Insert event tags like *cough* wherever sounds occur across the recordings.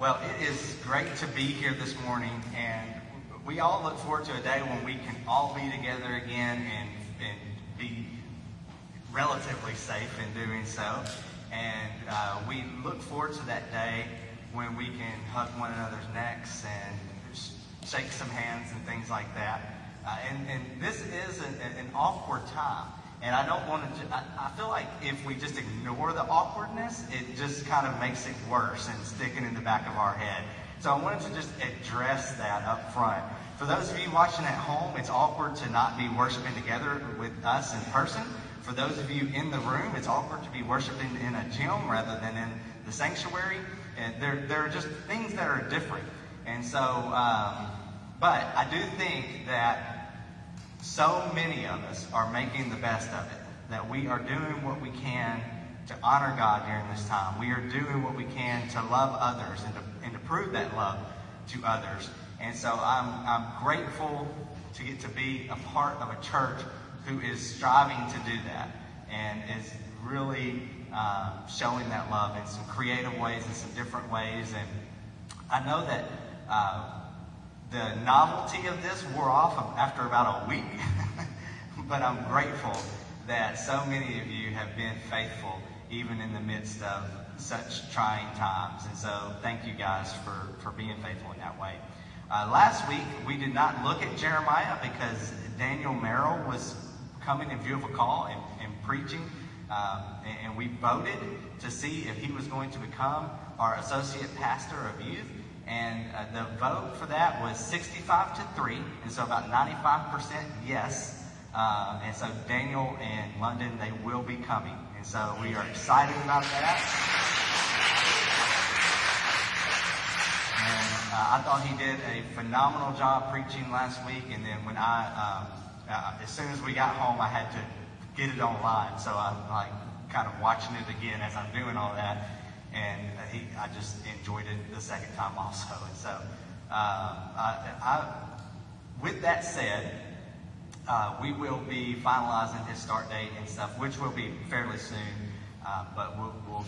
Well, it is great to be here this morning, and we all look forward to a day when we can all be together again and, and be relatively safe in doing so. And uh, we look forward to that day when we can hug one another's necks and shake some hands and things like that. Uh, and, and this is an, an awkward time. And I don't want to, I, I feel like if we just ignore the awkwardness, it just kind of makes it worse and sticking in the back of our head. So I wanted to just address that up front. For those of you watching at home, it's awkward to not be worshiping together with us in person. For those of you in the room, it's awkward to be worshiping in a gym rather than in the sanctuary. And there, there are just things that are different. And so, um, but I do think that so many of us are making the best of it, that we are doing what we can to honor God during this time. We are doing what we can to love others and to, and to prove that love to others. And so I'm, I'm grateful to get to be a part of a church who is striving to do that and is really um, showing that love in some creative ways, and some different ways. And I know that uh, the novelty of this wore off after about a week, *laughs* but I'm grateful that so many of you have been faithful even in the midst of such trying times. And so thank you guys for, for being faithful in that way. Uh, last week, we did not look at Jeremiah because Daniel Merrill was coming in view of a call and, and preaching. Um, and, and we voted to see if he was going to become our associate pastor of youth. And uh, the vote for that was 65 to 3, and so about 95% yes. Uh, and so Daniel and London, they will be coming. And so we are excited about that. And uh, I thought he did a phenomenal job preaching last week. And then when I, um, uh, as soon as we got home, I had to get it online. So I'm like kind of watching it again as I'm doing all that and he, I just enjoyed it the second time also. And so, uh, I, I, with that said, uh, we will be finalizing his start date and stuff, which will be fairly soon. Uh, but we'll, we'll,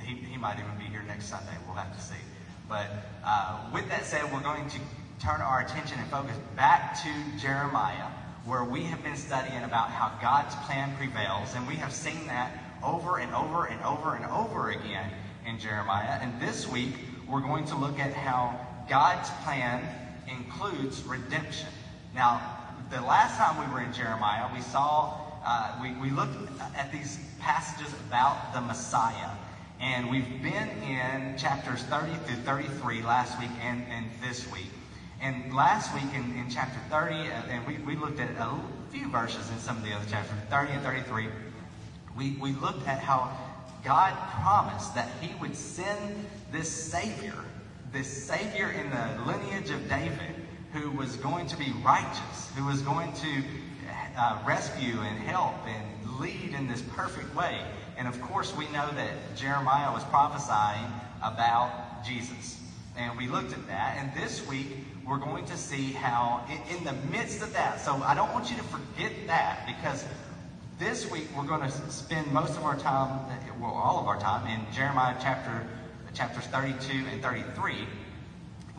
he, he might even be here next Sunday. We'll have to see. But uh, with that said, we're going to turn our attention and focus back to Jeremiah, where we have been studying about how God's plan prevails, and we have seen that over and over and over and over again in Jeremiah. And this week, we're going to look at how God's plan includes redemption. Now, the last time we were in Jeremiah, we saw, uh, we, we looked at these passages about the Messiah. And we've been in chapters 30 through 33 last week and, and this week. And last week in, in chapter 30, uh, and we, we looked at a few verses in some of the other chapters, 30 and 33, we, we looked at how God promised that he would send this Savior, this Savior in the lineage of David, who was going to be righteous, who was going to uh, rescue and help and lead in this perfect way. And of course, we know that Jeremiah was prophesying about Jesus. And we looked at that. And this week, we're going to see how, in, in the midst of that, so I don't want you to forget that because this week, we're going to spend most of our time, well, all of our time, in Jeremiah chapter chapters 32 and 33.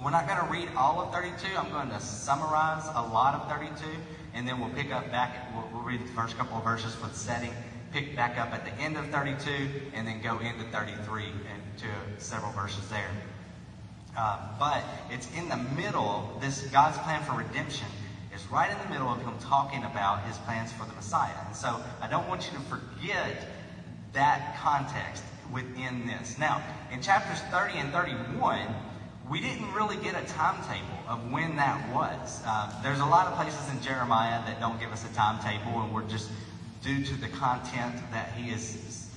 We're not going to read all of 32. I'm going to summarize a lot of 32, and then we'll pick up back, we'll, we'll read the first couple of verses for the setting, pick back up at the end of 32, and then go into 33 and to several verses there. Uh, but it's in the middle, this God's plan for redemption right in the middle of him talking about his plans for the Messiah. And so I don't want you to forget that context within this. Now, in chapters 30 and 31, we didn't really get a timetable of when that was. Uh, there's a lot of places in Jeremiah that don't give us a timetable, and we're just, due to the content that he is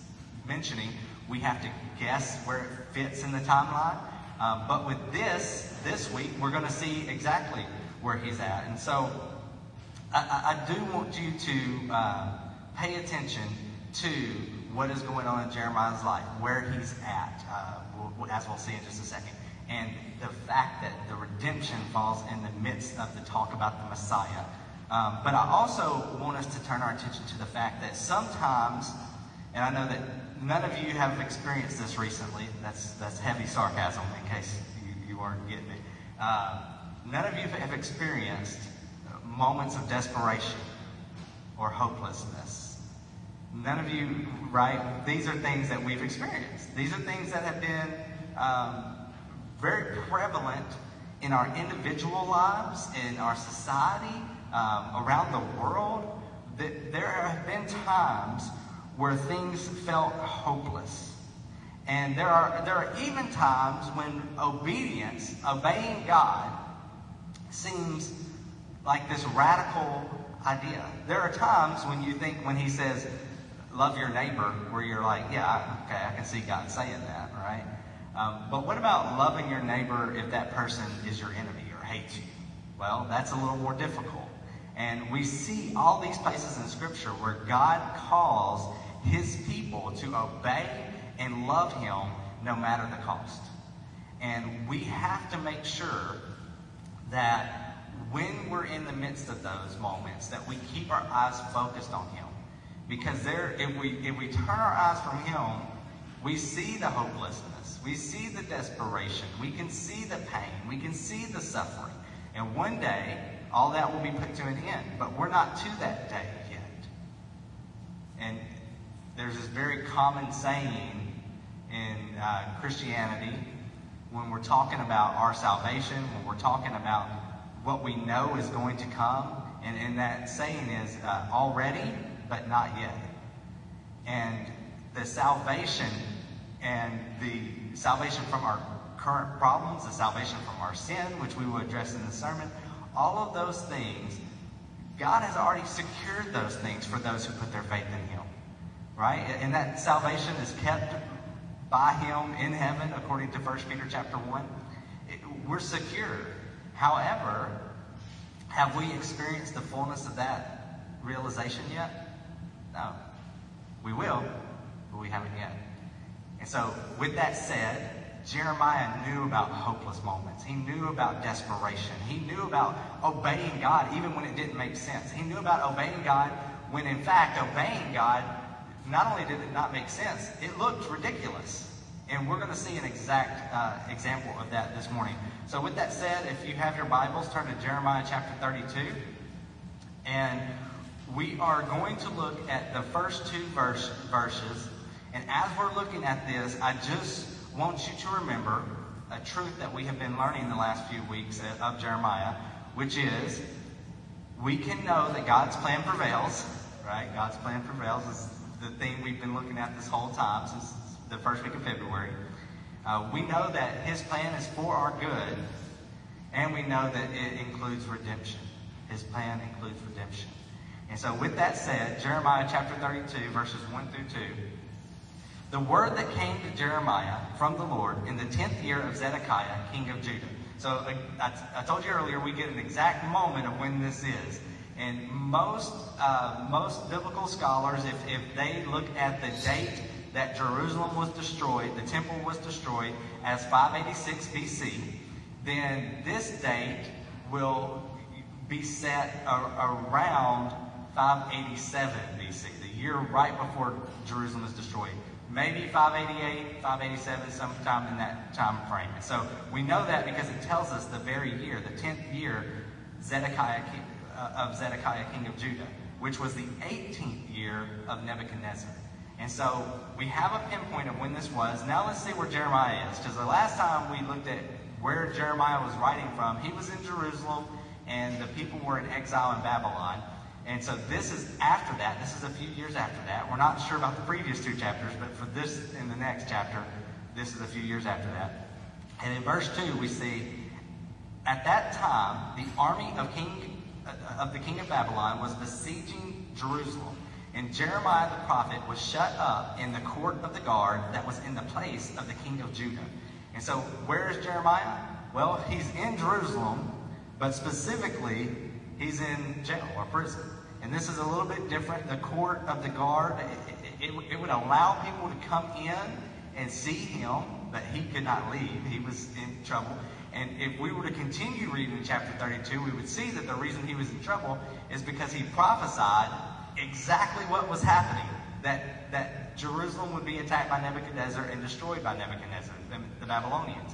mentioning, we have to guess where it fits in the timeline. Um, but with this, this week, we're going to see exactly where he's at. And so I, I do want you to uh, pay attention to what is going on in Jeremiah's life, where he's at, uh, as we'll see in just a second. And the fact that the redemption falls in the midst of the talk about the Messiah. Um, but I also want us to turn our attention to the fact that sometimes, and I know that none of you have experienced this recently. That's that's heavy sarcasm in case you, you weren't getting it. Uh, none of you have experienced moments of desperation or hopelessness. None of you, right? These are things that we've experienced. These are things that have been um, very prevalent in our individual lives, in our society, um, around the world. There have been times where things felt hopeless. And there are, there are even times when obedience, obeying God, seems like this radical idea. There are times when you think, when he says, love your neighbor, where you're like, yeah, okay, I can see God saying that, right? Um, but what about loving your neighbor if that person is your enemy or hates you? Well, that's a little more difficult. And we see all these places in Scripture where God calls his people to obey and love him no matter the cost. And we have to make sure that when we're in the midst of those moments, that we keep our eyes focused on him. Because there, if we if we turn our eyes from him, we see the hopelessness, we see the desperation, we can see the pain, we can see the suffering. And one day, all that will be put to an end. But we're not to that day yet. And there's this very common saying in uh, Christianity when we're talking about our salvation, when we're talking about what we know is going to come, and, and that saying is uh, already, but not yet. And the salvation and the salvation from our current problems, the salvation from our sin, which we will address in the sermon, all of those things, God has already secured those things for those who put their faith in Him. Right? And that salvation is kept by Him in heaven, according to 1 Peter chapter 1. It, we're secure. However, have we experienced the fullness of that realization yet? No. We will, but we haven't yet. And so, with that said, Jeremiah knew about hopeless moments. He knew about desperation. He knew about obeying God even when it didn't make sense. He knew about obeying God when, in fact, obeying God, not only did it not make sense, it looked ridiculous. And we're going to see an exact uh, example of that this morning. So, with that said, if you have your Bibles, turn to Jeremiah chapter 32. And we are going to look at the first two verse, verses. And as we're looking at this, I just want you to remember a truth that we have been learning the last few weeks of Jeremiah, which is we can know that God's plan prevails, right? God's plan prevails is the theme we've been looking at this whole time since the first week of February. Uh, we know that His plan is for our good, and we know that it includes redemption. His plan includes redemption. And so, with that said, Jeremiah chapter 32, verses 1 through 2. The word that came to Jeremiah from the Lord in the 10th year of Zedekiah, king of Judah. So uh, I, I, told you earlier, we get an exact moment of when this is. And most, uh, most biblical scholars, if, if they look at the date that Jerusalem was destroyed, the temple was destroyed as 586 BC, then this date will be set around 587 BC, the year right before Jerusalem is destroyed maybe 588, 587, sometime in that time frame. And so we know that because it tells us the very year, the 10th year Zedekiah, uh, of Zedekiah, king of Judah, which was the 18th year of Nebuchadnezzar. And so we have a pinpoint of when this was. Now let's see where Jeremiah is, because the last time we looked at where Jeremiah was writing from, he was in Jerusalem, and the people were in exile in Babylon. And so this is after that. This is a few years after that. We're not sure about the previous two chapters, but for this in the next chapter, this is a few years after that. And in verse 2, we see, At that time, the army of, king, Uh, of the king of Babylon was besieging Jerusalem. And Jeremiah the prophet was shut up in the court of the guard that was in the place of the king of Judah. And so, where is Jeremiah? Well, he's in Jerusalem, but specifically, he's in jail or prison. And this is a little bit different. The court of the guard, it, it, it, would allow people to come in and see him, but he could not leave. He was in trouble. And if we were to continue reading in chapter 32, we would see that the reason he was in trouble is because he prophesied exactly what was happening. That, that Jerusalem would be attacked by Nebuchadnezzar and destroyed by Nebuchadnezzar, the, the Babylonians.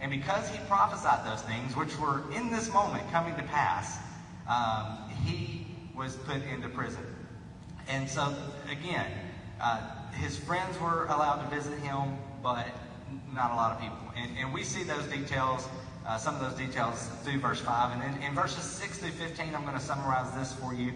And because he prophesied those things, which were in this moment coming to pass, um, he was put into prison. And so, again, uh, his friends were allowed to visit him, but not a lot of people. And, and we see those details, uh, some of those details through verse 5. And in, in verses 6 through 15, I'm going to summarize this for you.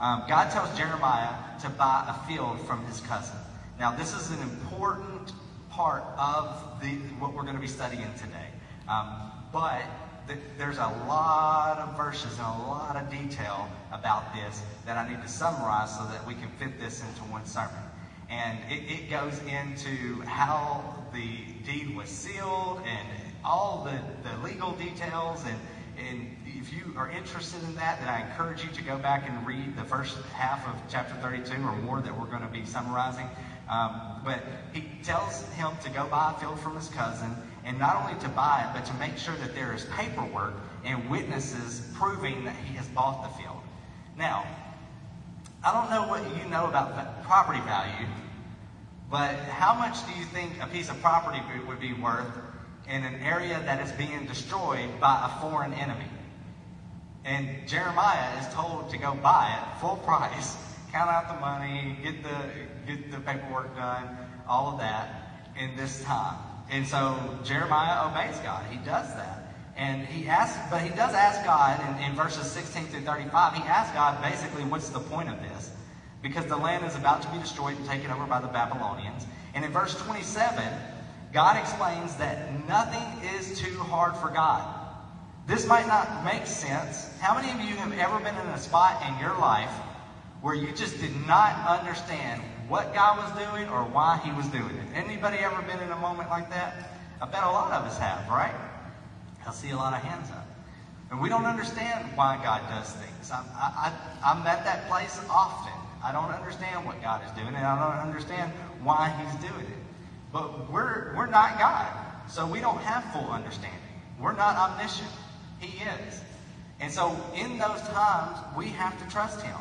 Um, God tells Jeremiah to buy a field from his cousin. Now, this is an important part of the, what we're going to be studying today. Um, but th- there's a lot of verses and a lot of detail about this that I need to summarize so that we can fit this into one sermon. And it, it goes into how the deed was sealed and all the, the legal details. And, and if you are interested in that, then I encourage you to go back and read the first half of chapter 32 or more that we're going to be summarizing. Um, but he tells him to go buy a field from his cousin, and not only to buy it, but to make sure that there is paperwork and witnesses proving that he has bought the field. Now, I don't know what you know about property value, but how much do you think a piece of property would be worth in an area that is being destroyed by a foreign enemy? And Jeremiah is told to go buy it full price, *laughs* count out the money, get the get the paperwork done, all of that in this time. And so Jeremiah obeys God. He does that. And he asks, but he does ask God in, in verses 16 through 35, he asks God basically, what's the point of this? Because the land is about to be destroyed and taken over by the Babylonians. And in verse 27, God explains that nothing is too hard for God. This might not make sense. How many of you have ever been in a spot in your life where you just did not understand what God was doing or why he was doing it? Anybody ever been in a moment like that? I bet a lot of us have, right? I see a lot of hands up. And we don't understand why God does things. I'm, I, am at that place often. I don't understand what God is doing, and I don't understand why He's doing it. But we're, we're not God, so we don't have full understanding. We're not omniscient. He is. And so in those times, we have to trust Him.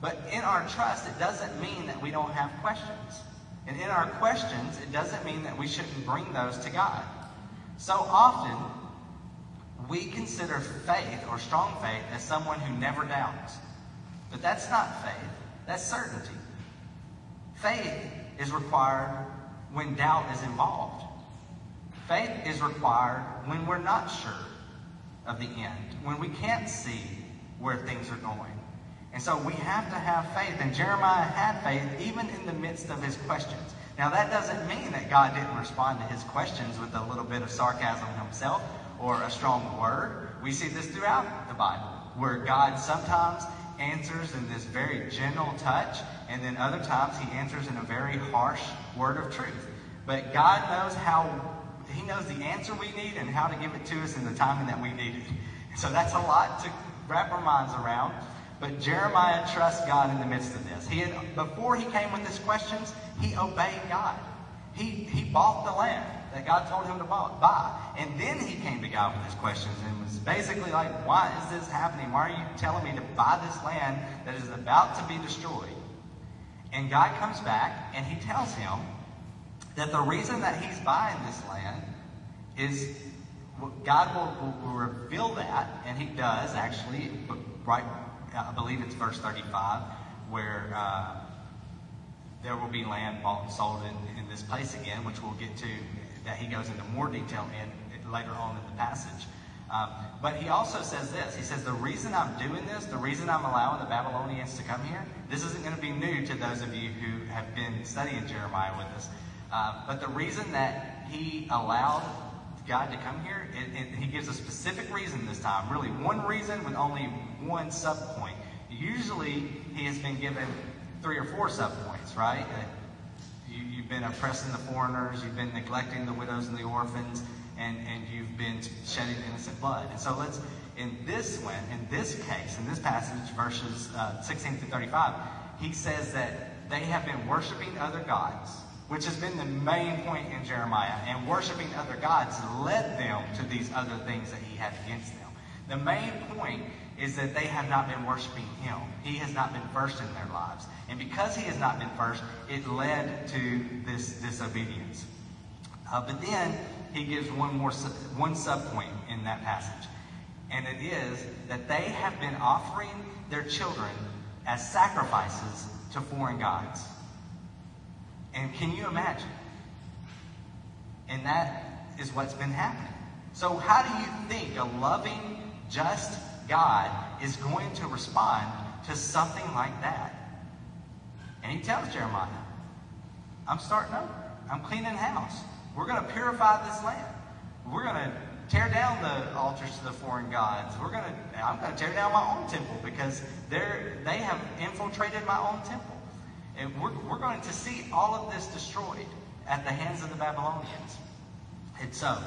But in our trust, it doesn't mean that we don't have questions. And in our questions, it doesn't mean that we shouldn't bring those to God. So often, we consider faith or strong faith as someone who never doubts. But that's not faith, that's certainty. Faith is required when doubt is involved. Faith is required when we're not sure of the end, when we can't see where things are going. And so we have to have faith. And Jeremiah had faith even in the midst of his questions. Now, that doesn't mean that God didn't respond to his questions with a little bit of sarcasm himself or a strong word. We see this throughout the Bible, where God sometimes answers in this very gentle touch, and then other times he answers in a very harsh word of truth. But God knows how, he knows the answer we need and how to give it to us in the timing that we need it. So that's a lot to wrap our minds around. But Jeremiah trusts God in the midst of this. He had, before he came with his questions, he obeyed God. He, he bought the land that God told him to buy. And then he came to God with his questions and was basically like, why is this happening? Why are you telling me to buy this land that is about to be destroyed? And God comes back and he tells him that the reason that he's buying this land is God will, will, will reveal that, and he does actually, right, I believe it's verse 35, where uh, there will be land bought and sold in, in this place again, which we'll get to that he goes into more detail in later on in the passage. Um, but he also says this. He says, the reason I'm doing this, the reason I'm allowing the Babylonians to come here, this isn't going to be new to those of you who have been studying Jeremiah with us. Uh, but the reason that he allowed God to come here, it, it, he gives a specific reason this time. Really, one reason with only one subpoint. Usually, he has been given three or four subpoints, right? You've been oppressing the foreigners, you've been neglecting the widows and the orphans, and, and you've been shedding innocent blood. And so let's, in this one, in this case, in this passage, verses uh, 16 to 35, he says that they have been worshiping other gods, which has been the main point in Jeremiah. And worshiping other gods led them to these other things that he had against them. The main point is that they have not been worshiping Him. He has not been first in their lives. And because He has not been first, it led to this disobedience. Uh, but then he gives one more one subpoint in that passage, and it is that they have been offering their children as sacrifices to foreign gods. And can you imagine? And that is what's been happening. So, how do you think a loving, just God is going to respond to something like that? And he tells Jeremiah, I'm starting over. I'm cleaning house. We're going to purify this land. We're going to tear down the altars to the foreign gods. We're going to, I'm going to tear down my own temple because they're, they have infiltrated my own temple. And we're, we're going to see all of this destroyed at the hands of the Babylonians. And so,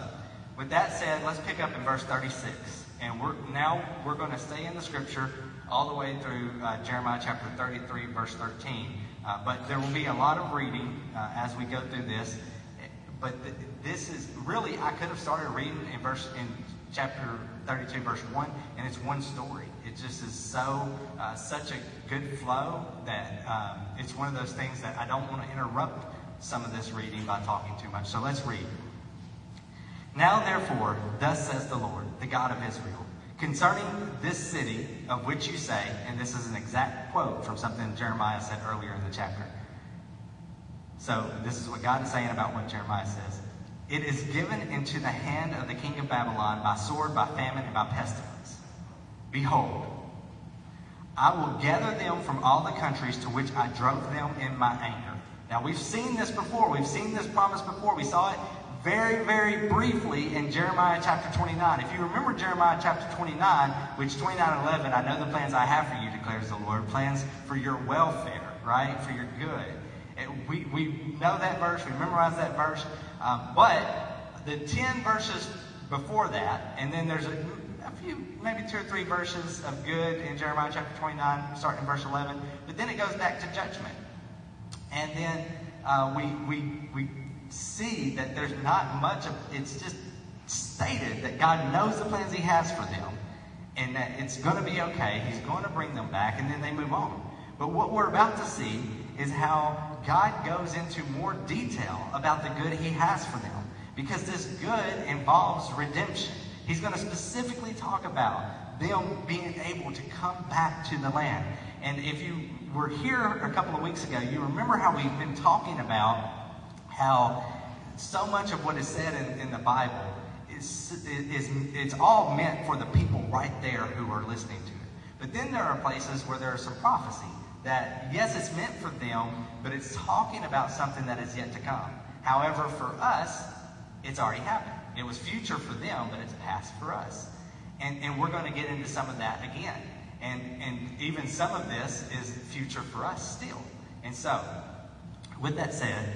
with that said, let's pick up in verse 36. And we're now we're going to stay in the scripture all the way through uh, Jeremiah chapter 33, verse 13. Uh, but there will be a lot of reading uh, as we go through this. But th- this is really I could have started reading in verse in chapter 32, verse 1, and it's one story. It just is so uh, such a good flow that um, it's one of those things that I don't want to interrupt some of this reading by talking too much. So let's read. Now, therefore, thus says the Lord, the God of Israel, concerning this city of which you say, and this is an exact quote from something Jeremiah said earlier in the chapter. So, this is what God is saying about what Jeremiah says. It is given into the hand of the king of Babylon by sword, by famine, and by pestilence. Behold, I will gather them from all the countries to which I drove them in my anger. Now, we've seen this before. We've seen this promise before. We saw it very, very briefly in Jeremiah chapter 29. If you remember Jeremiah chapter 29, which 29 11, I know the plans I have for you, declares the Lord, plans for your welfare, right? For your good. And we, we know that verse, we memorize that verse, um, but the 10 verses before that, and then there's a, a few, maybe two or three verses of good in Jeremiah chapter 29, starting in verse 11, but then it goes back to judgment. And then uh, we, we, we see that there's not much of it's just stated that God knows the plans He has for them and that it's going to be okay. He's going to bring them back, and then they move on. But what we're about to see is how God goes into more detail about the good He has for them because this good involves redemption. He's going to specifically talk about them being able to come back to the land. And if you were here a couple of weeks ago, you remember how we've been talking about how so much of what is said in, in the Bible is, is, it's all meant for the people right there who are listening to it. But then there are places where there is some prophecy that, yes, it's meant for them, but it's talking about something that is yet to come. However, for us, it's already happened. It was future for them, but it's past for us. And, and we're going to get into some of that again. And, and even some of this is future for us still. And so, with that said,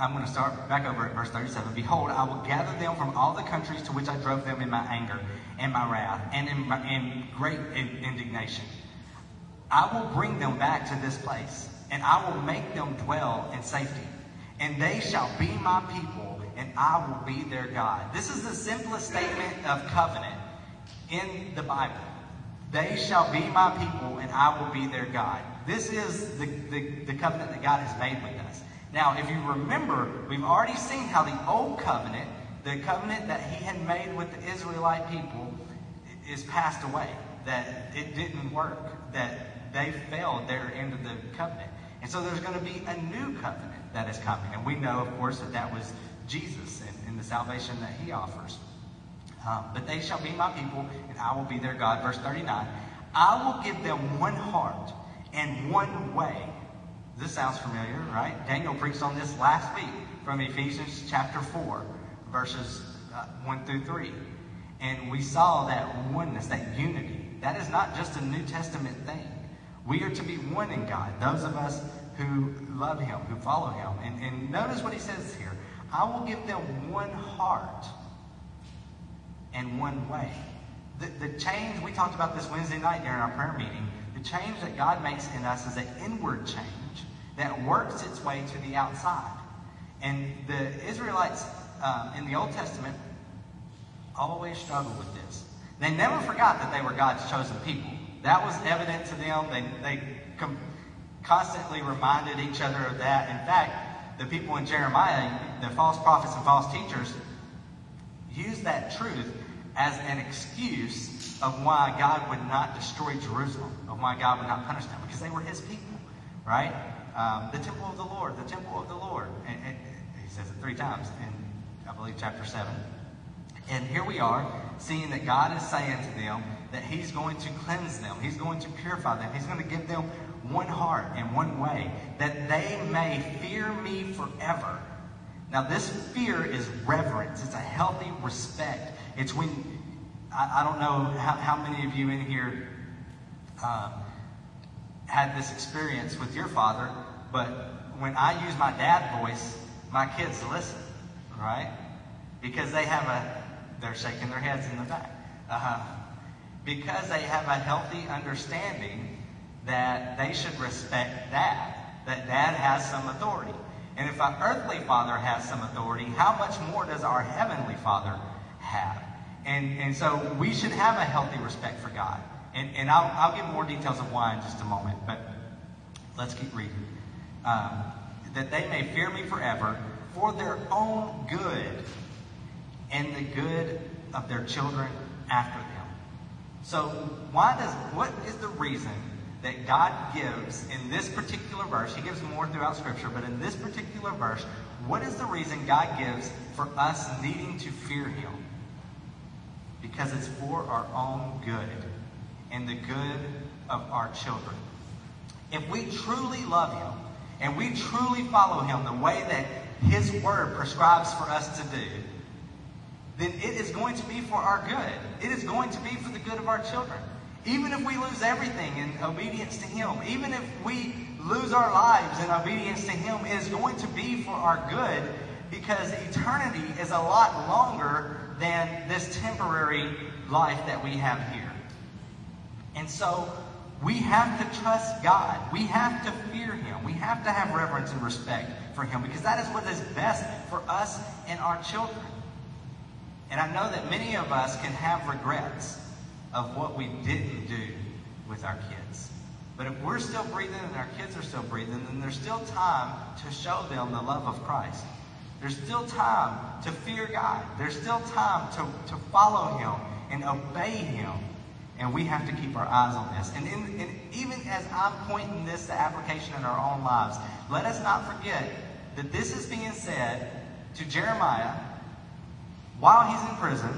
I'm going to start back over at verse 37. Behold, I will gather them from all the countries to which I drove them in my anger and my wrath and in, my, in great indignation. I will bring them back to this place, and I will make them dwell in safety. And they shall be my people, and I will be their God. This is the simplest statement of covenant in the Bible. They shall be my people, and I will be their God. This is the, the, the covenant that God has made with us. Now, if you remember, we've already seen how the old covenant, the covenant that he had made with the Israelite people, is passed away. That it didn't work. That they failed their end of the covenant. And so there's going to be a new covenant that is coming. And we know, of course, that that was Jesus and, and the salvation that he offers. Um, but they shall be my people, and I will be their God. Verse 39 I will give them one heart and one way this sounds familiar, right? Daniel preached on this last week from Ephesians chapter 4, verses uh, 1 through 3. And we saw that oneness, that unity. That is not just a New Testament thing. We are to be one in God, those of us who love Him, who follow Him. And, and notice what He says here I will give them one heart and one way. The, the change, we talked about this Wednesday night during our prayer meeting, the change that God makes in us is an inward change that works its way to the outside. And the Israelites um, in the Old Testament always struggled with this. They never forgot that they were God's chosen people. That was evident to them. They, they com- constantly reminded each other of that. In fact, the people in Jeremiah, the false prophets and false teachers, used that truth as an excuse of why God would not destroy Jerusalem, of why God would not punish them, because they were his people, right? Um, the temple of the Lord, the temple of the Lord. And, and he says it three times in, I believe, chapter 7. And here we are, seeing that God is saying to them that He's going to cleanse them, He's going to purify them, He's going to give them one heart and one way, that they may fear me forever. Now, this fear is reverence, it's a healthy respect. It's when, I, I don't know how, how, many of you in here uh, had this experience with your father, but when I use my dad voice, my kids listen, right? Because they have a they're shaking their heads in the back. Uh, because they have a healthy understanding that they should respect dad, that dad has some authority. And if our earthly father has some authority, how much more does our heavenly father have? And, and so we should have a healthy respect for God. And, and I'll, I'll give more details of why in just a moment, but let's keep reading. Um, that they may fear me forever for their own good and the good of their children after them. So, why does what is the reason that God gives in this particular verse? He gives more throughout Scripture, but in this particular verse, what is the reason God gives for us needing to fear Him? Because it's for our own good and the good of our children. If we truly love Him and we truly follow Him the way that His Word prescribes for us to do, then it is going to be for our good. It is going to be for the good of our children. Even if we lose everything in obedience to Him, even if we lose our lives in obedience to Him, it is going to be for our good because eternity is a lot longer than this temporary life that we have here. And so we have to trust God. We have to fear Him. We have to have reverence and respect for Him because that is what is best for us and our children. And I know that many of us can have regrets of what we didn't do with our kids. But if we're still breathing and our kids are still breathing, then there's still time to show them the love of Christ. There's still time to fear God. There's still time to, to follow Him and obey Him. And we have to keep our eyes on this. And, in, and even as I'm pointing this to application in our own lives, let us not forget that this is being said to Jeremiah while he's in prison,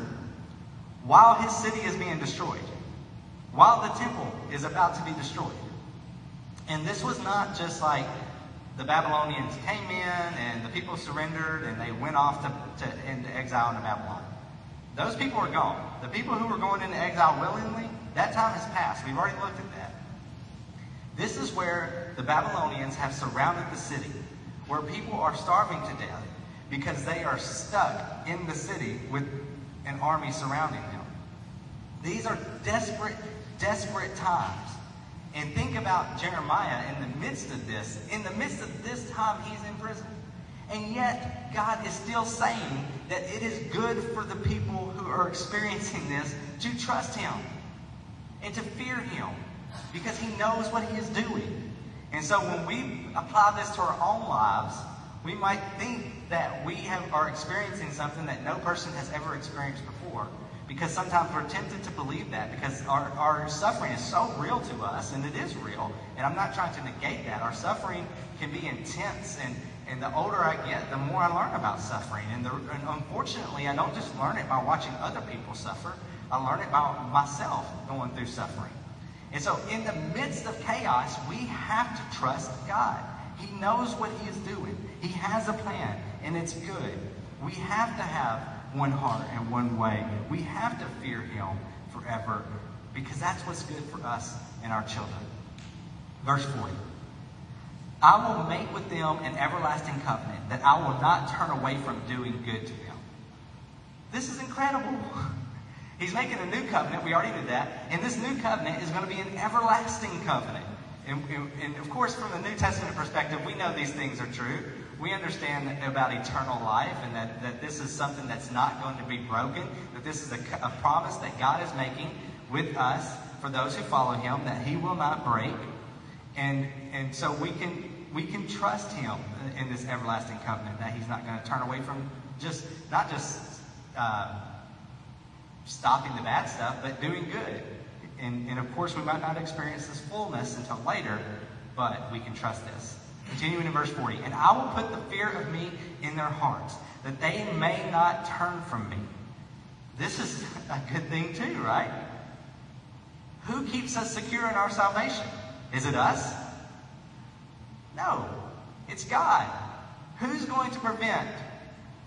while his city is being destroyed, while the temple is about to be destroyed. And this was not just like the Babylonians came in and the people surrendered and they went off to, to, into exile into Babylon. Those people are gone. The people who were going into exile willingly, that time has passed. We've already looked at that. This is where the Babylonians have surrounded the city, where people are starving to death, because they are stuck in the city with an army surrounding them. These are desperate, desperate times. And think about Jeremiah in the midst of this. In the midst of this time, he's in prison. And yet, God is still saying that it is good for the people who are experiencing this to trust Him and to fear Him because He knows what He is doing. And so when we apply this to our own lives, we might think that we have, are experiencing something that no person has ever experienced before. Because sometimes we're tempted to believe that because our, our suffering is so real to us, and it is real. And I'm not trying to negate that. Our suffering can be intense, and, and the older I get, the more I learn about suffering. And, the, and unfortunately, I don't just learn it by watching other people suffer, I learn it by myself going through suffering. And so, in the midst of chaos, we have to trust God. He knows what He is doing. He has a plan, and it's good. We have to have one heart and one way. We have to fear Him forever because that's what's good for us and our children. Verse 40. I will make with them an everlasting covenant that I will not turn away from doing good to them. This is incredible. *laughs* He's making a new covenant. We already did that. And this new covenant is going to be an everlasting covenant. And, and, and, of course, from the New Testament perspective, we know these things are true. we understand about eternal life and that, that this is something that's not going to be broken, that this is a, a promise that God is making with us for those who follow him that he will not break. And, and so we can, we can trust him in this everlasting covenant that he's not going to turn away from just, not just uh, stopping the bad stuff, but doing good. And, and of course, we might not experience this fullness until later, but we can trust this. Continuing in verse 40, and I will put the fear of me in their hearts, that they may not turn from me. This is *laughs* a good thing too, right? Who keeps us secure in our salvation? Is it us? No, it's God. Who's going to prevent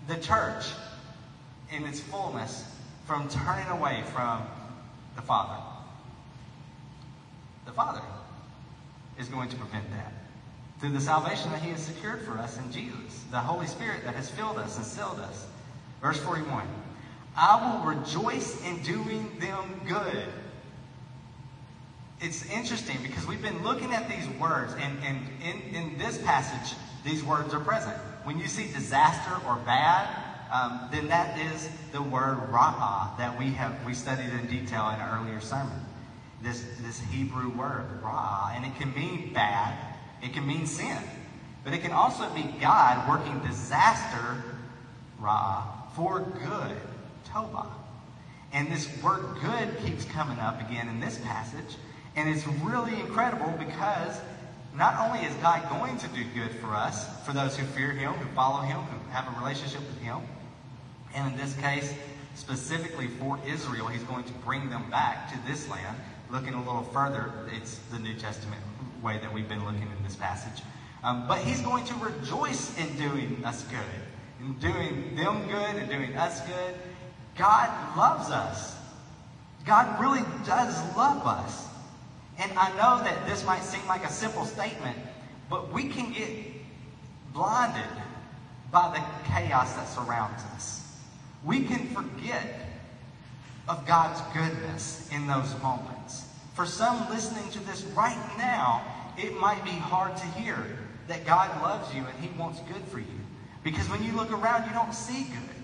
the church in its fullness from turning away from the Father? The Father is going to prevent that through the salvation that He has secured for us in Jesus, the Holy Spirit that has filled us and sealed us. Verse 41 I will rejoice in doing them good. It's interesting because we've been looking at these words, and, and in, in this passage, these words are present. When you see disaster or bad, um, then that is the word ra'ah that we have we studied in detail in an earlier sermon. This, this Hebrew word, ra'ah, and it can mean bad, it can mean sin, but it can also be God working disaster, ra'ah, for good, tovah. And this word good keeps coming up again in this passage, and it's really incredible because not only is God going to do good for us, for those who fear Him, who follow Him, who have a relationship with Him, and in this case, specifically for Israel, He's going to bring them back to this land. Looking a little further, it's the New Testament way that we've been looking in this passage. Um, but He's going to rejoice in doing us good, in doing them good, and doing us good. God loves us. God really does love us. And I know that this might seem like a simple statement, but we can get blinded by the chaos that surrounds us. We can forget of God's goodness in those moments. For some listening to this right now, it might be hard to hear that God loves you and He wants good for you. Because when you look around, you don't see good.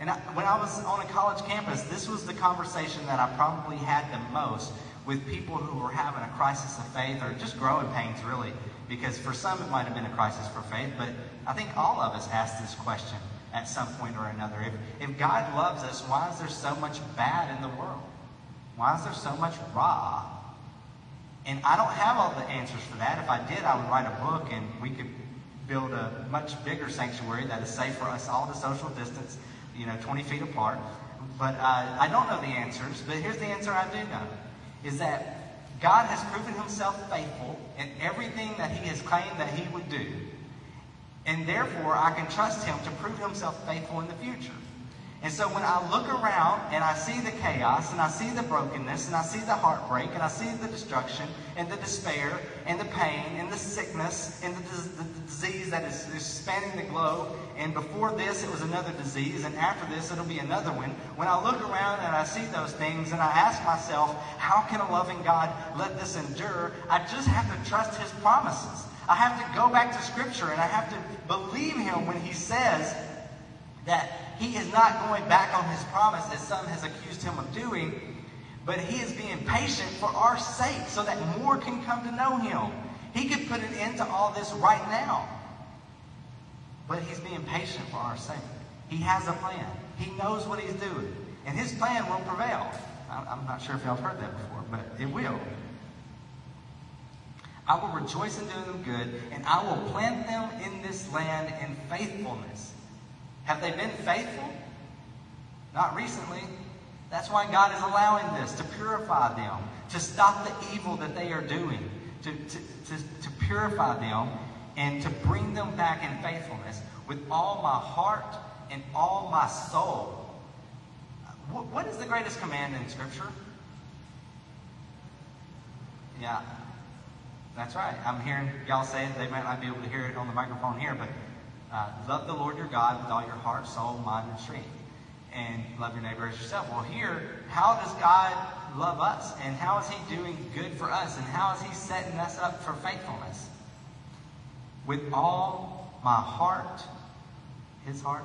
And I, when I was on a college campus, this was the conversation that I probably had the most with people who were having a crisis of faith or just growing pains, really. Because for some, it might have been a crisis for faith, but I think all of us ask this question at some point or another. If, if God loves us, why is there so much bad in the world? Why is there so much raw? And I don't have all the answers for that. If I did, I would write a book and we could build a much bigger sanctuary that is safe for us all to social distance, you know, 20 feet apart. But uh, I don't know the answers, but here's the answer I do know is that God has proven himself faithful in everything that he has claimed that he would do. And therefore, I can trust him to prove himself faithful in the future. And so when I look around and I see the chaos and I see the brokenness and I see the heartbreak and I see the destruction and the despair and the pain and the sickness and the, the disease that is, is spanning the globe, and before this it was another disease, and after this it'll be another one. When I look around and I see those things and I ask myself, how can a loving God let this endure? I just have to trust his promises. I have to go back to Scripture and I have to believe him when he says that he is not going back on his promise as some has accused him of doing, but he is being patient for our sake so that more can come to know him. He could put an end to all this right now, but he's being patient for our sake. He has a plan. He knows what he's doing, and his plan will prevail. I'm not sure if y'all have heard that before, but it will. I will rejoice in doing them good, and I will plant them in this land in faithfulness. Have they been faithful? Not recently. That's why God is allowing this to purify them, to stop the evil that they are doing, to, to, to, to purify them, and to bring them back in faithfulness with all my heart and all my soul. what, what is the greatest command in Scripture? Yeah, that's right. I'm hearing y'all say it. They might not be able to hear it on the microphone here, but uh, love the Lord your God with all your heart, soul, mind, and strength. And love your neighbor as yourself. Well, here, how does God love us? And how is he doing good for us? And how is he setting us up for faithfulness? With all my heart, his heart,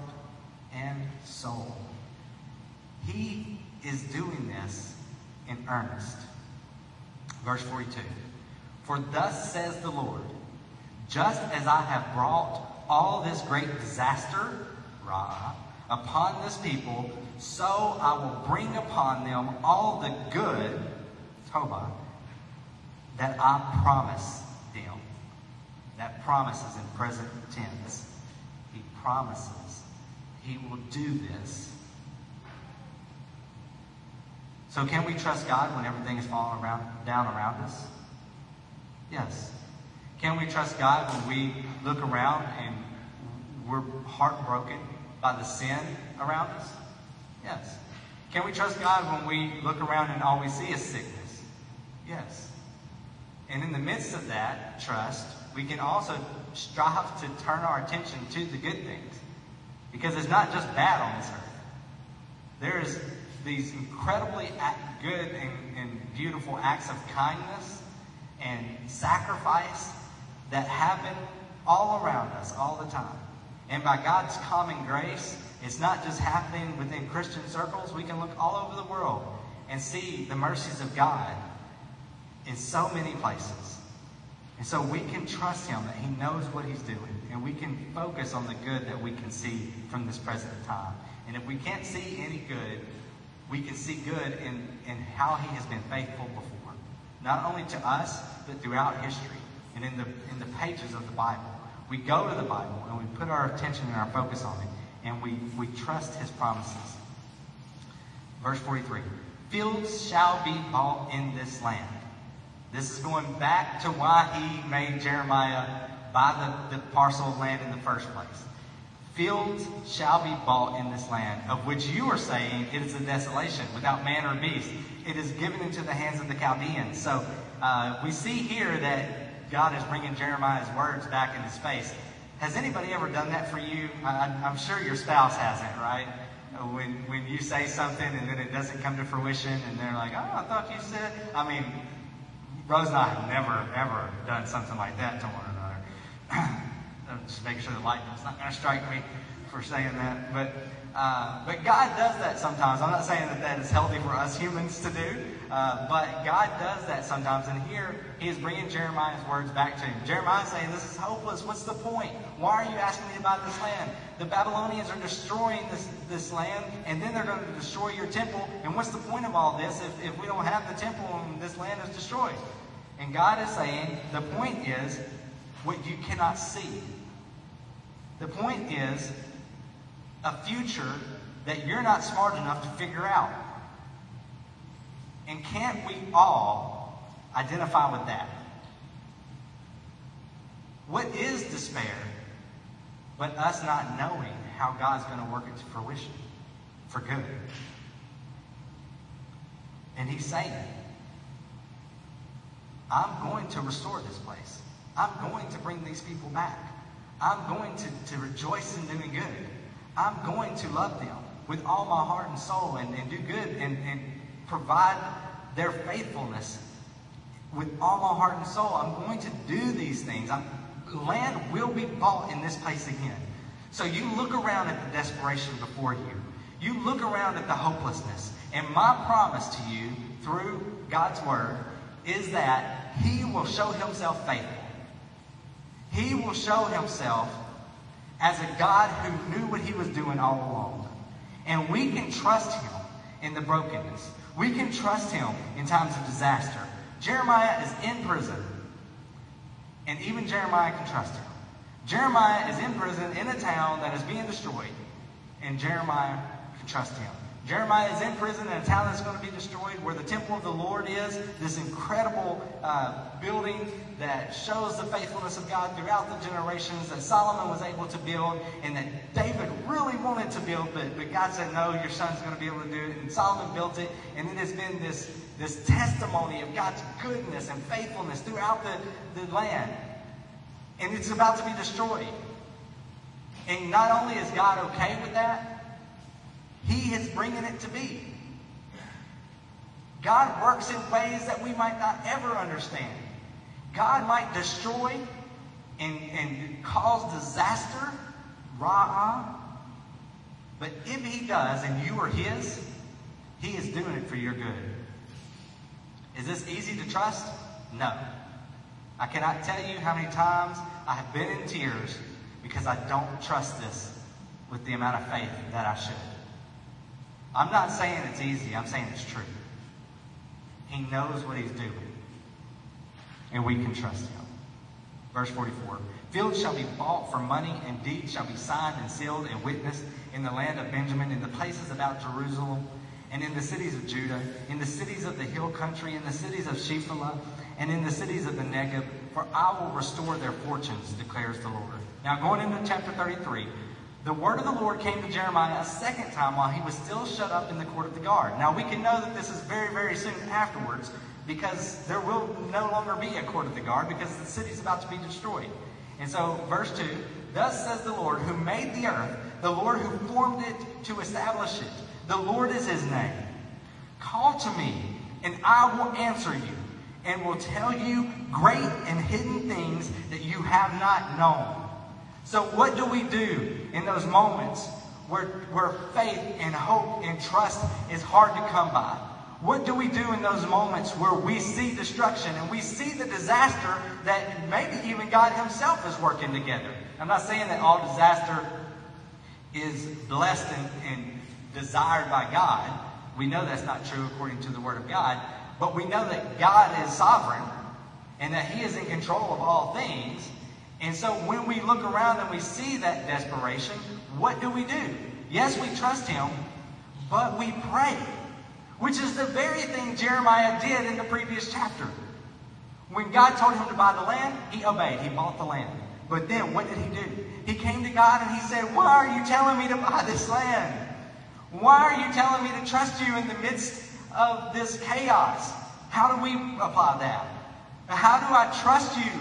and soul. He is doing this in earnest. Verse 42 For thus says the Lord, just as I have brought all this great disaster, Ra, upon this people, so I will bring upon them all the good, tovah, that I promise them. That promise is in present tense. He promises he will do this. So can we trust God when everything is falling around, down around us? Yes. Can we trust God when we look around and we're heartbroken by the sin around us? Yes. Can we trust God when we look around and all we see is sickness? Yes. And in the midst of that trust, we can also strive to turn our attention to the good things. Because it's not just bad on this earth. There is these incredibly good and, and beautiful acts of kindness and sacrifice that happen all around us all the time. And by God's common grace, it's not just happening within Christian circles. We can look all over the world and see the mercies of God in so many places. And so we can trust Him that He knows what He's doing. And we can focus on the good that we can see from this present time. And if we can't see any good, we can see good in, in how He has been faithful before. Not only to us, but throughout history and in the, in the pages of the Bible. We go to the Bible and we put our attention and our focus on it, and we, we trust His promises. Verse 43 Fields shall be bought in this land. This is going back to why He made Jeremiah buy the, the parcel of land in the first place. Fields shall be bought in this land, of which you are saying it is a desolation, without man or beast. It is given into the hands of the Chaldeans. So uh, we see here that God is bringing Jeremiah's words back in his face. Has anybody ever done that for you? I, I'm sure your spouse hasn't, right? When, when you say something and then it doesn't come to fruition and they're like, oh, I thought you said. I mean, Rose and I have never, ever done something like that to one another. *clears throat* just making sure the lightning's not going to strike me for saying that. But, uh, but God does that sometimes. I'm not saying that that is healthy for us humans to do, uh, but God does that sometimes. And here he is bringing Jeremiah's words back to him. Jeremiah saying, This is hopeless. What's the point? Why are you asking me about this land? The Babylonians are destroying this, this land, and then they're going to destroy your temple. And what's the point of all this if, if we don't have the temple and this land is destroyed? And God is saying, The point is what you cannot see. The point is a future that you're not smart enough to figure out. And can't we all identify with that? What is despair but us not knowing how God's going to work it to fruition for good? And he's saying, I'm going to restore this place. I'm going to bring these people back. I'm going to, to rejoice in doing good. I'm going to love them with all my heart and soul and, and do good and, and provide their faithfulness with all my heart and soul. I'm going to do these things. I'm, land will be bought in this place again. So you look around at the desperation before you. You look around at the hopelessness. And my promise to you through God's word is that he will show himself faithful. He will show himself as a God who knew what he was doing all along. And we can trust him in the brokenness. We can trust him in times of disaster. Jeremiah is in prison. And even Jeremiah can trust him. Jeremiah is in prison in a town that is being destroyed. And Jeremiah can trust him. Jeremiah is in prison and a town that's going to be destroyed where the temple of the Lord is, this incredible uh, building that shows the faithfulness of God throughout the generations that Solomon was able to build and that David really wanted to build, but, but God said, no, your son's going to be able to do it. And Solomon built it, and it has been this, this testimony of God's goodness and faithfulness throughout the, the land. And it's about to be destroyed. And not only is God okay with that, he is bringing it to be. God works in ways that we might not ever understand. God might destroy and, and cause disaster, ra'ah. But if he does and you are his, he is doing it for your good. Is this easy to trust? No. I cannot tell you how many times I have been in tears because I don't trust this with the amount of faith that I should. I'm not saying it's easy, I'm saying it's true. He knows what he's doing. And we can trust him. Verse 44 Fields shall be bought for money, and deeds shall be signed and sealed and witnessed in the land of Benjamin, in the places about Jerusalem, and in the cities of Judah, in the cities of the hill country, in the cities of Shephelah, and in the cities of the Negeb, for I will restore their fortunes, declares the Lord. Now, going into chapter 33, the word of the Lord came to Jeremiah a second time while he was still shut up in the court of the guard. Now, we can know that this is very, very soon afterwards because there will no longer be a court of the guard because the city is about to be destroyed. And so, verse 2 Thus says the Lord, who made the earth, the Lord who formed it to establish it. The Lord is his name. Call to me, and I will answer you, and will tell you great and hidden things that you have not known. So, what do we do in those moments where, where faith and hope and trust is hard to come by? What do we do in those moments where we see destruction and we see the disaster that maybe even God Himself is working together? I'm not saying that all disaster is blessed and, and desired by God. We know that's not true according to the Word of God. But we know that God is sovereign and that He is in control of all things. And so when we look around and we see that desperation, what do we do? Yes, we trust Him, but we pray, which is the very thing Jeremiah did in the previous chapter. When God told him to buy the land, he obeyed. He bought the land. But then what did he do? He came to God and he said, Why are you telling me to buy this land? Why are you telling me to trust you in the midst of this chaos? How do we apply that? How do I trust you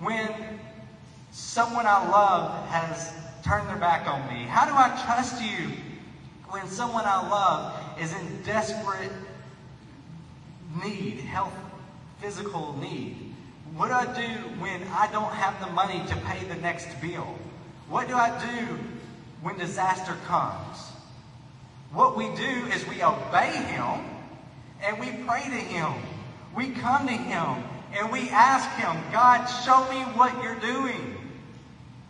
when someone I love has turned their back on me? How do I trust you when someone I love is in desperate need, health, physical need? What do I do when I don't have the money to pay the next bill? What do I do when disaster comes? What we do is we obey Him and we pray to Him. We come to Him and we ask Him, God, show me what you're doing.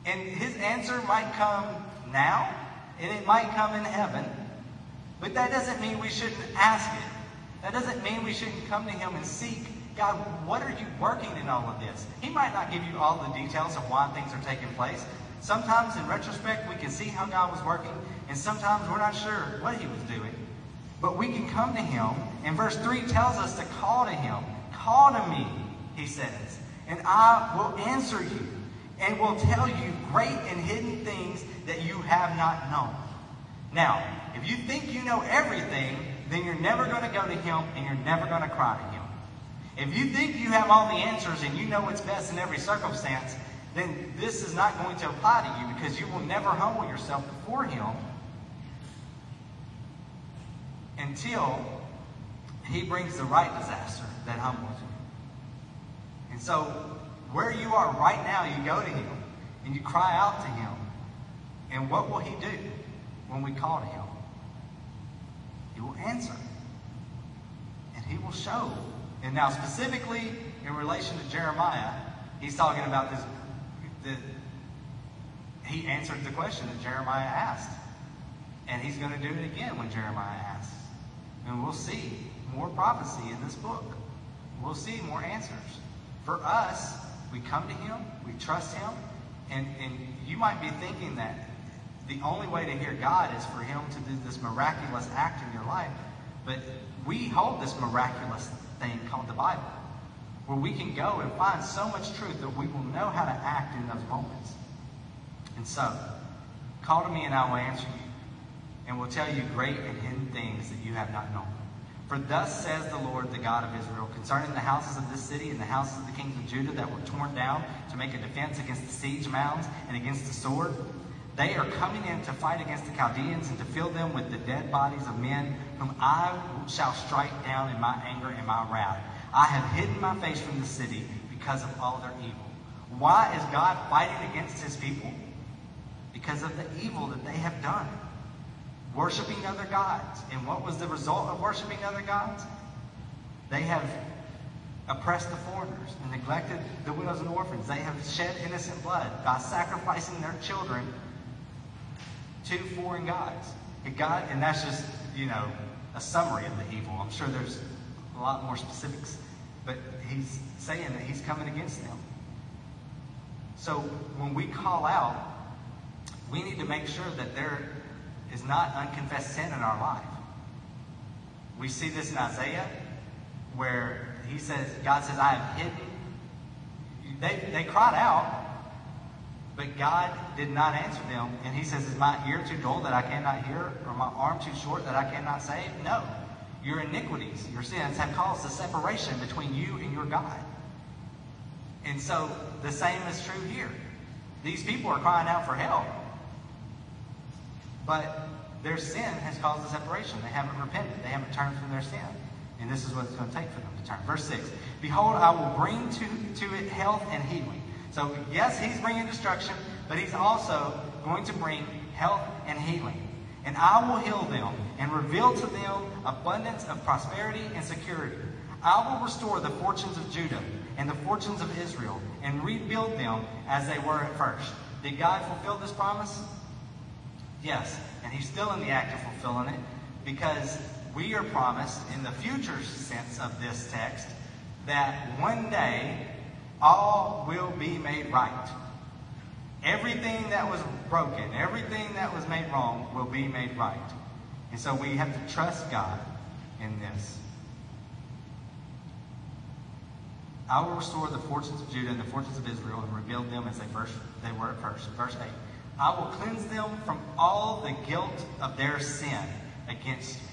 And His answer might come now and it might come in heaven. But that doesn't mean we shouldn't ask it. That doesn't mean we shouldn't come to Him and seek, God, what are you working in all of this? He might not give you all the details of why things are taking place. Sometimes in retrospect, we can see how God was working, and sometimes we're not sure what He was doing. But we can come to Him, and verse 3 tells us to call to Him. Call to me, He says, and I will answer you, and will tell you great and hidden things that you have not known. Now, if you think you know everything, then you're never going to go to Him, and you're never going to cry to Him. If you think you have all the answers and you know what's best in every circumstance, then this is not going to apply to you because you will never humble yourself before Him until He brings the right disaster that humbles you. And so, where you are right now, you go to Him and you cry out to Him. And what will He do when we call to Him? He will answer. And He will show. And now, specifically in relation to Jeremiah, He's talking about this. The, he answered the question that Jeremiah asked. And he's going to do it again when Jeremiah asks. And we'll see more prophecy in this book. We'll see more answers. For us, we come to him, we trust him, and, and you might be thinking that the only way to hear God is for him to do this miraculous act in your life. But we hold this miraculous thing called the Bible, where we can go and find so much truth that we will know how to act in those moments. And so, call to me and I will answer you, and will tell you great and hidden things that you have not known. For thus says the Lord, the God of Israel, concerning the houses of this city and the houses of the kings of Judah that were torn down to make a defense against the siege mounds and against the sword. They are coming in to fight against the Chaldeans and to fill them with the dead bodies of men whom I shall strike down in my anger and my wrath. I have hidden my face from the city because of all their evil. Why is God fighting against his people? Because of the evil that they have done. Worshipping other gods. And what was the result of worshiping other gods? They have oppressed the foreigners and neglected the widows and orphans. They have shed innocent blood by sacrificing their children to foreign gods. And God, and that's just, you know, a summary of the evil. I'm sure there's a lot more specifics, but he's saying that he's coming against them. So when we call out, we need to make sure that there is not unconfessed sin in our life. We see this in Isaiah, where he says, God says, I have hidden. They, they cried out, but God did not answer them. And he says, Is my ear too dull that I cannot hear? Or my arm too short that I cannot save? No. Your iniquities, your sins have caused a separation between you and your God. And so the same is true here. These people are crying out for help. But their sin has caused a separation. They haven't repented. They haven't turned from their sin. And this is what it's going to take for them to turn. Verse 6 Behold, I will bring to, to it health and healing. So, yes, he's bringing destruction, but he's also going to bring health and healing. And I will heal them and reveal to them abundance of prosperity and security. I will restore the fortunes of Judah and the fortunes of Israel and rebuild them as they were at first. Did God fulfill this promise? Yes. And he's still in the act of fulfilling it because we are promised in the future sense of this text that one day all will be made right. Everything that was broken, everything that was made wrong will be made right. And so we have to trust God in this. I will restore the fortunes of Judah and the fortunes of Israel and rebuild them as they first they were at first. Verse 8. I will cleanse them from all the guilt of their sin against me.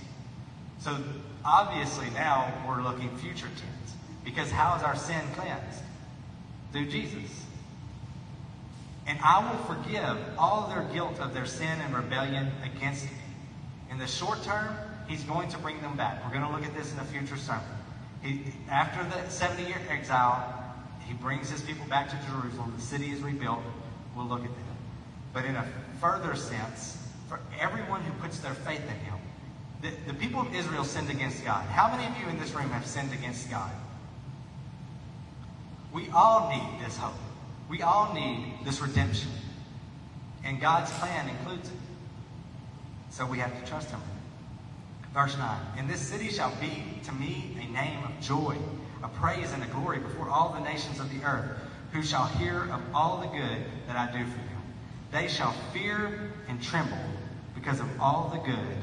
So obviously now we're looking future tense. Because how is our sin cleansed? Through Jesus. And I will forgive all their guilt of their sin and rebellion against me. In the short term, he's going to bring them back. We're going to look at this in a future sermon. He, after the 70 year exile, he brings his people back to Jerusalem. The city is rebuilt. We'll look at that. But in a further sense, for everyone who puts their faith in him, the, the people of Israel sinned against God. How many of you in this room have sinned against God? We all need this hope. We all need this redemption. And God's plan includes it. So we have to trust Him. Verse 9 And this city shall be to me a name of joy, a praise and a glory before all the nations of the earth, who shall hear of all the good that I do for them. They shall fear and tremble because of all the good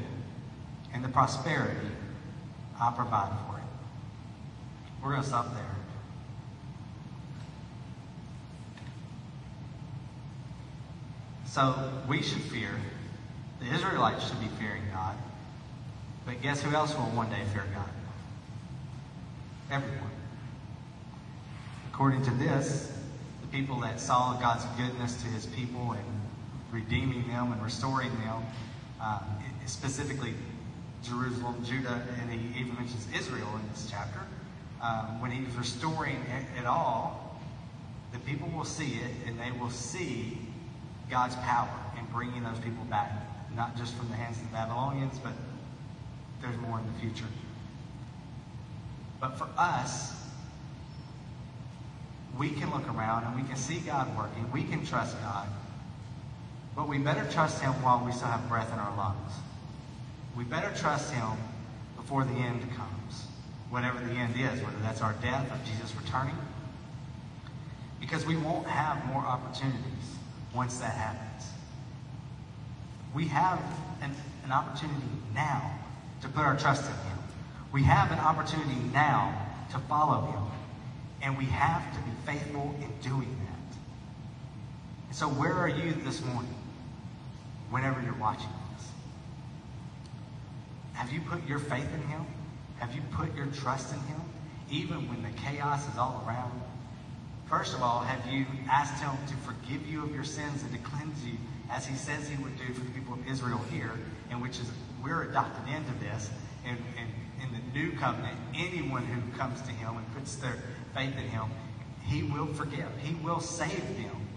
and the prosperity I provide for it. We're going to stop there. So we should fear. The Israelites should be fearing God. But guess who else will one day fear God? Everyone. According to this, the people that saw God's goodness to his people and redeeming them and restoring them, uh, specifically Jerusalem, Judah, and he even mentions Israel in this chapter. Um, when he's restoring it, it all, the people will see it and they will see God's power in bringing those people back, not just from the hands of the Babylonians, but there's more in the future. But for us, we can look around and we can see God working. We can trust God. But we better trust Him while we still have breath in our lungs. We better trust Him before the end comes, whatever the end is, whether that's our death or Jesus returning. Because we won't have more opportunities once that happens. We have an, an opportunity now to put our trust in Him. We have an opportunity now to follow Him. And we have to be faithful in doing that. And so, where are you this morning? Whenever you're watching this? Have you put your faith in Him? Have you put your trust in Him? Even when the chaos is all around? First of all, have you asked Him to forgive you of your sins and to cleanse you as He says He would do for the people of Israel here, and which is we're adopted into this. And, in the new covenant, anyone who comes to Him and puts their faith in Him, He will forgive. He will save them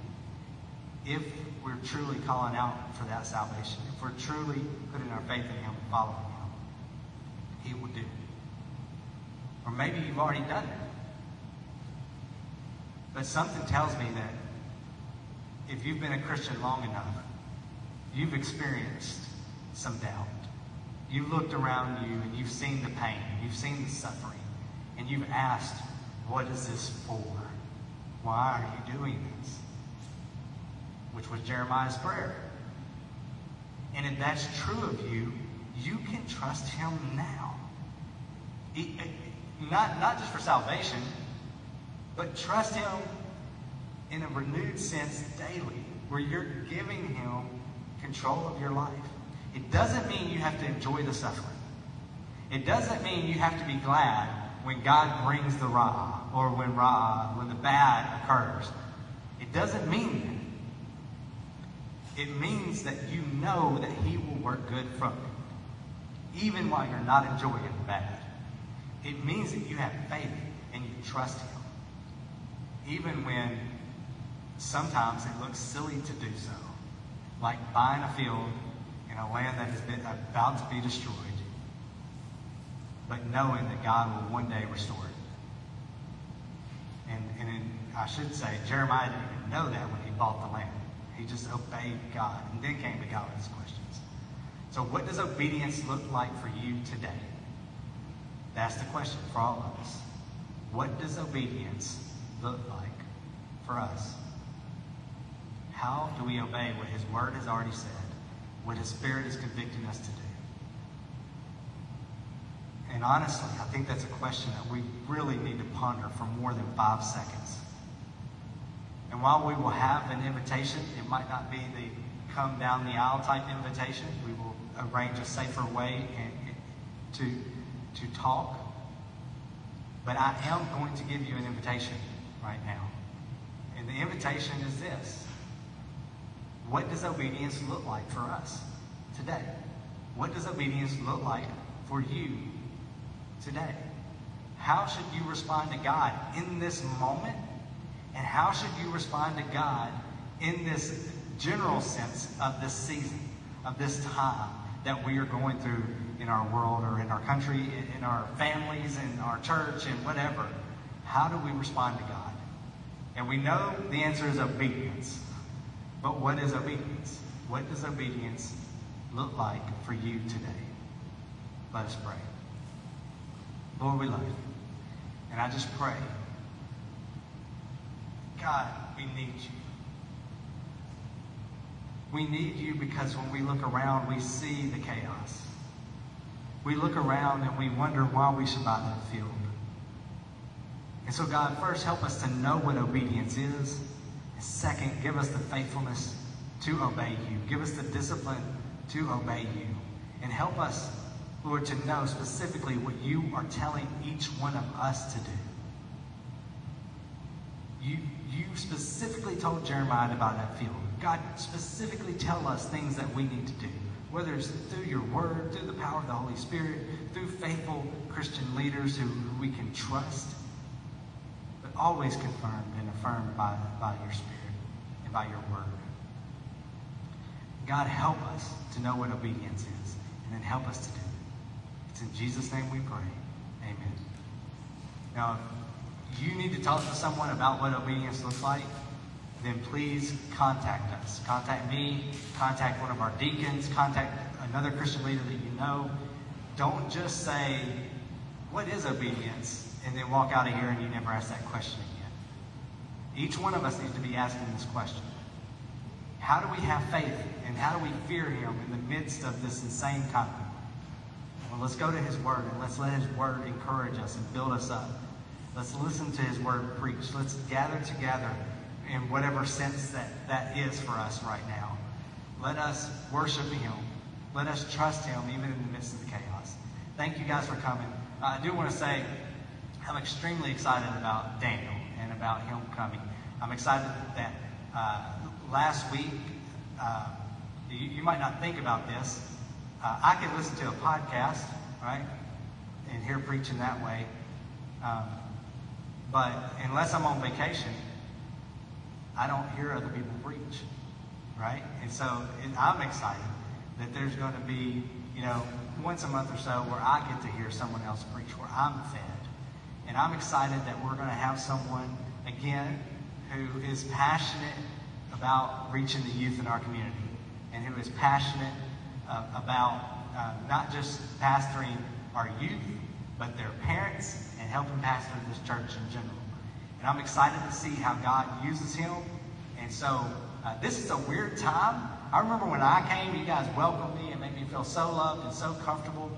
if we're truly calling out for that salvation. If we're truly putting our faith in Him and following Him, He will do. Or maybe you've already done it. But something tells me that if you've been a Christian long enough, you've experienced some doubt. You've looked around you and you've seen the pain, you've seen the suffering, and you've asked, What is this for? Why are you doing this? Which was Jeremiah's prayer. And if that's true of you, you can trust him now. not, not just for salvation, but trust him in a renewed sense daily, where you're giving him control of your life. It doesn't mean you have to enjoy the suffering. It doesn't mean you have to be glad when God brings the ra or when ra when the bad occurs. It doesn't mean that. It means that you know that He will work good from it, even while you're not enjoying the bad. It means that you have faith and you trust Him, even when sometimes it looks silly to do so, like buying a field in a land that is about to be destroyed but knowing that God will one day restore it. And, and in, I should say, Jeremiah didn't even know that when he bought the land. He just obeyed God and then came to God with his questions. So, what does obedience look like for you today? That's the question for all of us. What does obedience look like for us? How do we obey what His Word has already said, what His Spirit is convicting us to do? And honestly, I think that's a question that we really need to ponder for more than five seconds. And while we will have an invitation, it might not be the come down the aisle type invitation. We will arrange a safer way to, to talk. But I am going to give you an invitation right now. And the invitation is this. What does obedience look like for us today? What does obedience look like for you today? How should you respond to God in this moment? And how should you respond to God in this general sense of this season, of this time that we are going through in our world or in our country, in our families, in our church, and whatever? How do we respond to God? And we know the answer is obedience. But what is obedience? What does obedience look like for you today? Let us pray. Lord, we love you. And I just pray, God, we need you. We need you because when we look around, we see the chaos. We look around and we wonder why we should buy that field. And so, God, first, help us to know what obedience is. And second, give us the faithfulness to obey you. Give us the discipline to obey you. And help us Lord, to know specifically what you are telling each one of us to do. You, you specifically told Jeremiah about that field. God, specifically tell us things that we need to do, whether it's through your word, through the power of the Holy Spirit, through faithful Christian leaders who, who we can trust, but always confirmed and affirmed by, by your Spirit and by your word. God, help us to know what obedience is, and then help us to do it. It's in Jesus' name we pray. Amen. Now, you need to talk to someone about what obedience looks like, then please contact us. Contact me, contact one of our deacons, contact another Christian leader that you know. Don't just say, What is obedience? and then walk out of here and you never ask that question again. Each one of us needs to be asking this question How do we have faith and how do we fear Him in the midst of this insane time? Well, let's go to His Word and let's let His Word encourage us and build us up. Let's listen to His Word preached. Let's gather together in whatever sense that that is for us right now. Let us worship Him. Let us trust Him even in the midst of the chaos. Thank you guys for coming. Uh, I do want to say I'm extremely excited about Daniel and about him coming. I'm excited that uh, last week, uh, you, you might not think about this, uh, I can listen to a podcast, right, and hear preaching that way. Um, But unless I'm on vacation, I don't hear other people preach, right? And so and I'm excited that there's going to be, you know, once a month or so where I get to hear someone else preach, where I'm fed. And I'm excited that we're going to have someone, again, who is passionate about reaching the youth in our community and who is passionate uh, about uh, not just pastoring our youth, but their parents and helping pastor this church in general. And I'm excited to see how God uses him. And so uh, this is a weird time. I remember when I came, you guys welcomed me and made me feel so loved and so comfortable.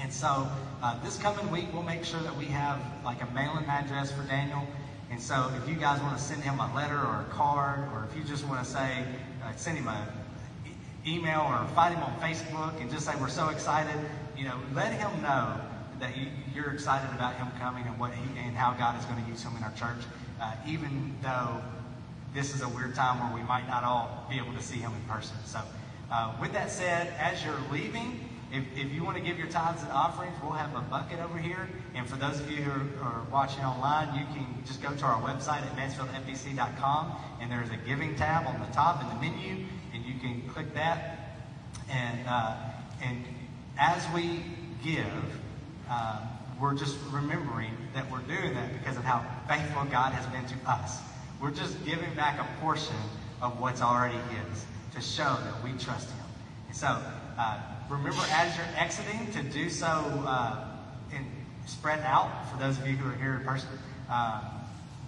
And so uh, this coming week, we'll make sure that we have like a mailing address for Daniel. And so if you guys want to send him a letter or a card, or if you just want to say, uh, send him a e- email or find him on Facebook and just say we're so excited, you know, let him know that you, you're excited about him coming and what he and how God is going to use him in our church, uh, even though this is a weird time where we might not all be able to see him in person. So, uh, with that said, as you're leaving, if, if you want to give your tithes and offerings, we'll have a bucket over here. And for those of you who are, are watching online, you can just go to our website at mansfieldfbc.com, and there's a giving tab on the top in the menu, and you can click that. And uh, and as we give, uh, we're just remembering that we're doing that because of how faithful God has been to us. We're just giving back a portion of what's already His to show that we trust Him. And so, uh, remember as you're exiting to do so uh, and spread out for those of you who are here in person. Uh,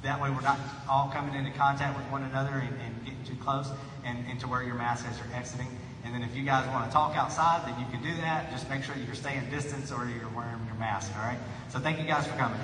that way, we're not all coming into contact with one another and, and getting too close, and, and to your mask as you're exiting. And then, if you guys want to talk outside, then you can do that. Just make sure you're staying distance or you're wearing your mask. All right. So, thank you guys for coming.